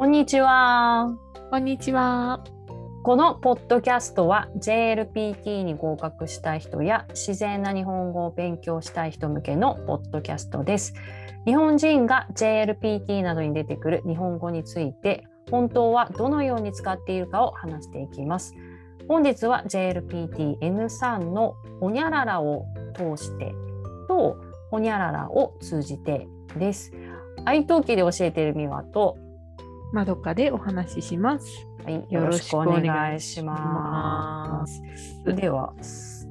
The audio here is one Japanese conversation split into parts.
こんにちは。こんにちは。このポッドキャストは JLPT に合格したい人や自然な日本語を勉強したい人向けのポッドキャストです。日本人が JLPT などに出てくる日本語について本当はどのように使っているかを話していきます。本日は JLPT-N3 のほにゃららを通してとほにゃららを通じてです。愛登記で教えているミワと、まどかでお話しします。はい、よろしくお願いします。では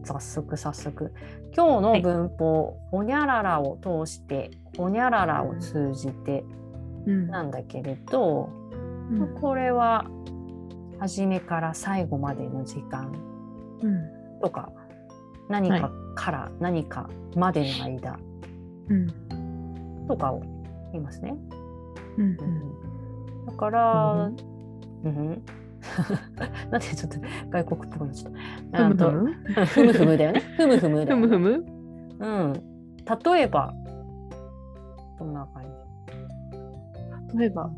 早速早速。今日の文法、ほにゃららを通してほにゃららを通じてうん。なんだけれど、うん。これは初めから最後までの時間。うん。とか何かから何かまでの間。うん。とかを言いますね。うんだから、ううんん、なんでちょっと外国っぽくなっちゃった？ふむふむ？ふむふむだよね。ふむふむだよね。ふむふむ？うん。例えば、どんな感例えば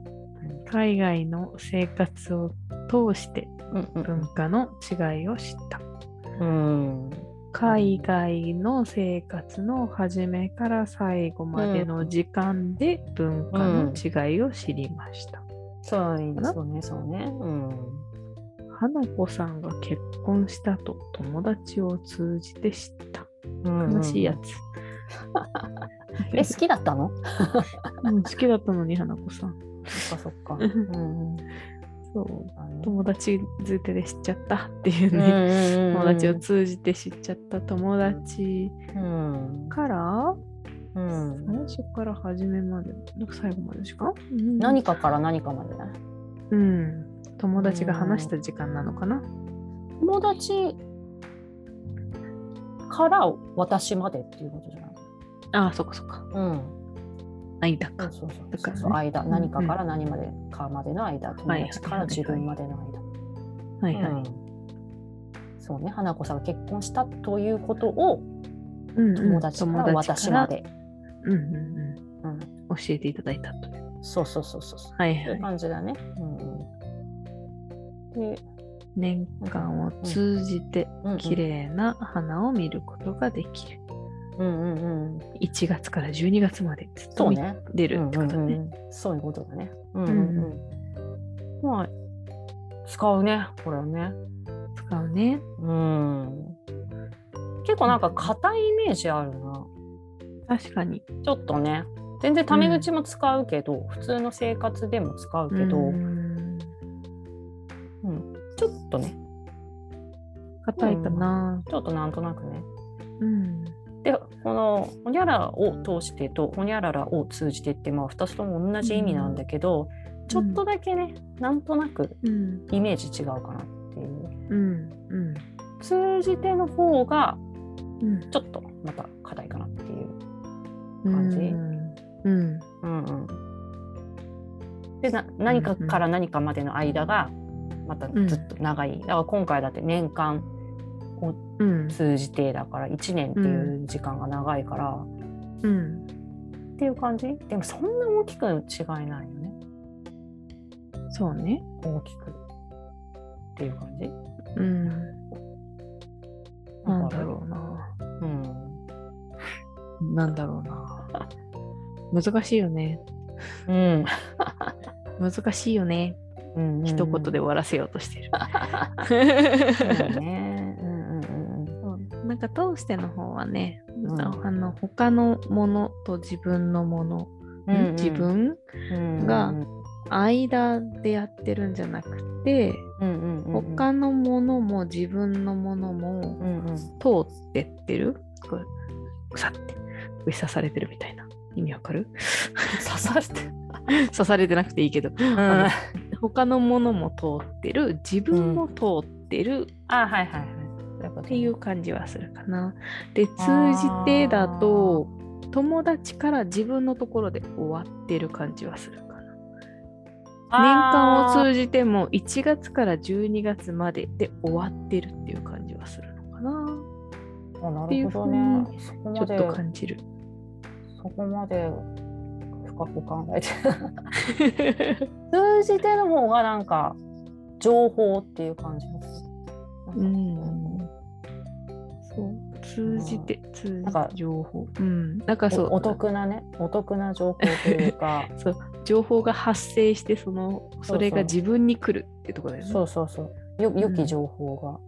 海外の生活を通してじうん文化の違いを知った。うん。海外の生活の初めから最後までの時間で文化の違いを知りました。そういいかなそうね、そうね。うん。花子さんが結婚したと友達を通じて知った。うん悲しいやつ。え、好きだったの？うん好きだったのに花子さん。そっかそっか。ううんん。そう。友達づてで知っちゃったっていうね。友達を通じて知っちゃった友達うん。から、うん。最初から初めまで、なんか最後までしか、うん何かから何かまでね。うん。友達が話した時間なのかな？友達から私までっていうことじゃない？ああ、そっかそっか。うん。そ間かう。そうそうそう間、うん何かから何までかまでの間、友はい達から自分までの間。はいはい。うんそうね、花子さんが結婚したということをうんうん友達から私ま。で。うんうんうん。うん教えていただいたという。そうそうそうそうそう。はいそういうはい。感じだね。うんうん、で、年間を通じてうんうん綺麗な花を見ることができる。うんうんうん、1月から12月までずっと見そうね。れるってことね。うんうんうんそういうことだね。うんうんうん。まあ、使うね、これはね。使うね。うん。結構なんか硬いイメージあるな。確かに。ちょっとね。全然タメ口も使うけど、普通の生活でも使うけど、うんちょっとね、硬いかな。ちょっとなんとなくね。うん。で、このほにゃららを通してとほにゃららを通じてって、まあ2つとも同じ意味なんだけど、ちょっとだけね、なんとなくうん。イメージ違うかなっていう。うん。うん。通じての方がうん。ちょっとまた硬いかな感じうん。うんうん、でな何かから何かまでの間がまたずっと長い、だから今回だって年間うん。通じてだから1年っていう時間が長いから、うん。っていう感じ？でもそんな大きく違いないよねそうね。大きくっていう感じ？うん。なんだう、ろうな。うんなんだろうな。難しいよね。うん。難しいよね。うんうん、一言で終わらせようとしてる。そうだね。うんうんうんそう。なんか通しての方はね、ん。あの他のものと自分のもの、うんうん。自分うんが間でやってるんじゃなくて、うんうんうんうん。他のものも自分のものもうんうん。通ってってる。こうぐさって指さされてるみたいな意味わかる？刺されて 刺されてなくていいけどうんあ他のものも通ってる自分も通ってるあ、はいはいはい。っていう感じはするかな。で通じてだと友達から自分のところで終わってる感じはするかな。年間を通じても1月から12月までで終わってるっていう感じはするのかな。あなっていうるほどふうねに。ちょっとで、感じる。そこまで深深く考えて。通じての方がなんか情報っていう感じがする。うんそう。通じて通じなんかて情報うん。なんかそう。おお得なねお得な情報というか。そう。情報が発生してそのそれが自分に来るってとこだよね。そうそうそう。よ良き情報が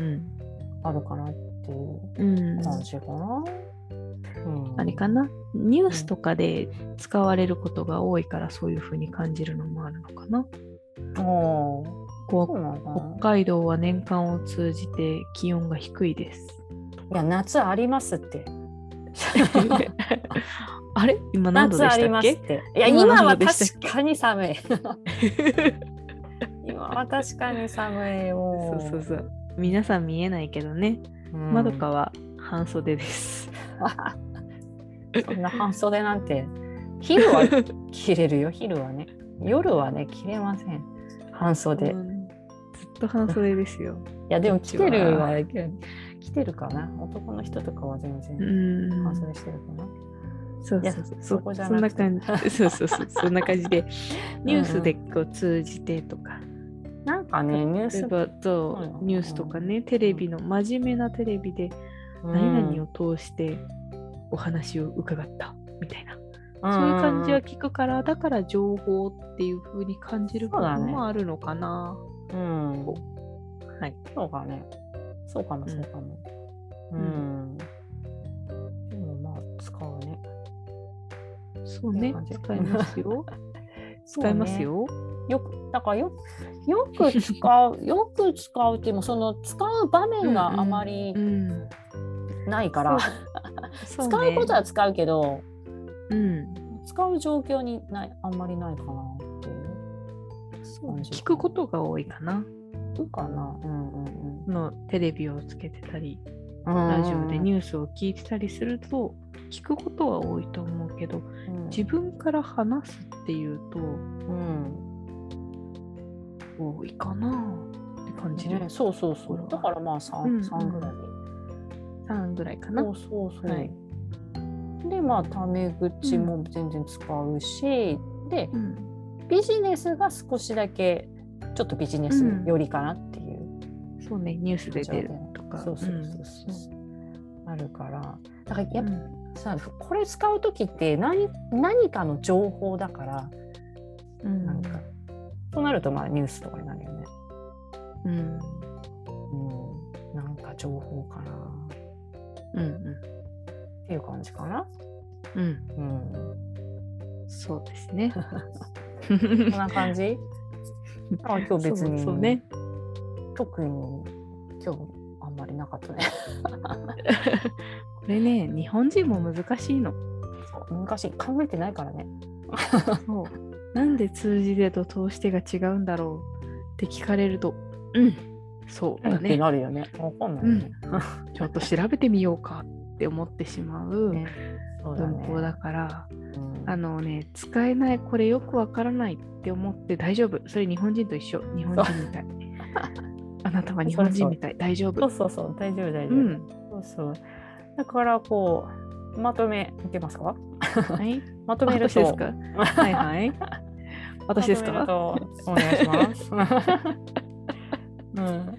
うん。あるかなっていううん。感じかな。うんあれかな？ニュースとかで使われることが多いからそういう風に感じるのもあるのかな？北海道は年間を通じて気温が低いです。いや夏ありますって。あれ？今何度で夏ありしたっけ？ますって。いや今今は確かに寒い。今は確かに寒いよ。そうそうそう。皆さん見えないけどね、うんまどかは半袖です。そんな半袖なんて昼は 着れるよ昼はね。夜はね着れません。半袖、いうん。ずっと半袖ですよ。やでも着てるは着てるかな。男の人とかは全う然ん。半袖してるかな、そうそう。そう。そこじゃそんな感じ。そうそうそう。そんな感じで、ニュースでこう通じてとか。なんかねニュース例えばそうんうニュースとかね、テレビの真面目なテレビで何々を通してお話を伺ったみたいな。そういう感じは聞くから、だから情報っていう風に感じることもあるのかな。うん、はい。そうかね。そうかもそうかも。ううん。ん、でもまあ使うね。そうね。使いますよ。使いますよ。よくだからよよく使う よく使うっていうもその使う場面があまりうん。ないから、そう使うことは使うけどうん。使う状況にないあんまりないかなっていう。聞くことが多いかな。いいかな。うんうんそのテレビをつけてたり、うん。ラジオでニュースを聞いてたりすると、聞くことは多いと思うけど、うん。自分から話すっていうとうん。多いかなって感じで、ねそうそうそう。だからまあ 3,、うんうん。三ぐらい3ぐらいかな。そうそうそう、はい。でまあタメ口も全然使うし、でうん。ビジネスが少しだけちょっとビジネス寄りかなっていう、そうね、ニュースで出るとか。そうそうそうそう、あるから。だからやっぱ、うん。さこれ使う時って何何かの情報だからうん。なんか、となるとまあニュースとかになるよね。うん。うん、なんか情報かなうんっていう感じかな。うんうんうん、そうですね。こんな感じ？あ今日別にそうね。特に今日あんまりなかったね。これね、日本人も難しいの。昔考えてないからね。そう。なんで通じ手と通し手が違うんだろうって聞かれると、うん、そうだね。なるよね。わかんないよね。ちょっと調べてみようかって思ってしまう。文法だから、うんあのね、使えない、これよくわからないって思って大丈夫。それ日本人と一緒。日本人みたい。あなたは日本人みたい。大丈夫。そうそうそう、大丈夫大丈夫。うん。そうそう。だからこう、まとめいけますか？はい。まとめると。私ですか？はいはい。私ですか？とお願いします。うん、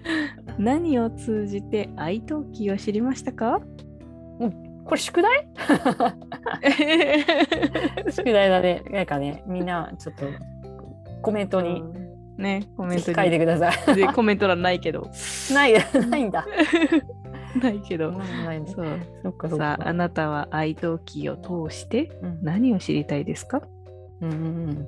何を通じて愛登記を知りましたか？これ宿題？宿題だね。なんかね、みんなちょっとコメントにね、コメント書いてに。ください。で、コメント欄ないけど。ない、ないんだ。ないけど。ないんだ。そう。そっかそっさあ、あか。なたは愛登記を通してうん何を知りたいですか？うんうんうん。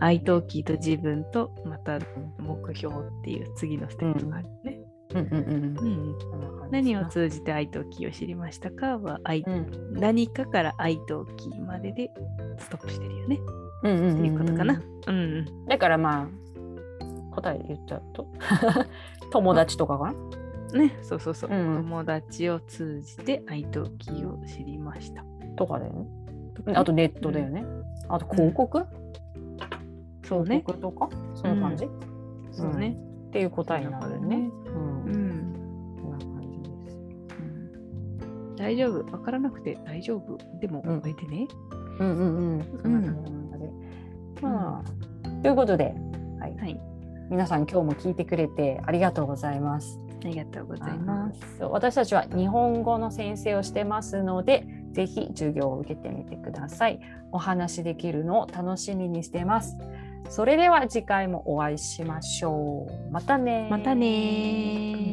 愛登記と自分とまた目標っていう次のステップがあるね。うんうんうんうんうん。そんな感じ何をか通じて愛登記を知りましたか？は愛、なうん何かから愛登記まででストップしてるよね。うんうんうんっていうことかな。うんうん。だからまあ答え言っちゃうと 友達とかかな？ね、そうそうそう。うん友達を通じて愛登記を知りました。とかだよね。あとネットだよね。あと広告、そうね広。告とか？そんな感じ、そうね。っていう答えになるよね。うんうん。な感じです。うん大丈夫？わからなくて大丈夫？でもうん覚えてね。うんうんうん。そんな感じでまあ、ということで、はい、はい。皆さん今日も聞いてくれてありがとうございます。ありがとうございます。私たちは日本語の先生をしてますので、ぜひ授業を受けてみてください。お話できるのを楽しみにしてます。それでは次回もお会いしましょう。またねまたね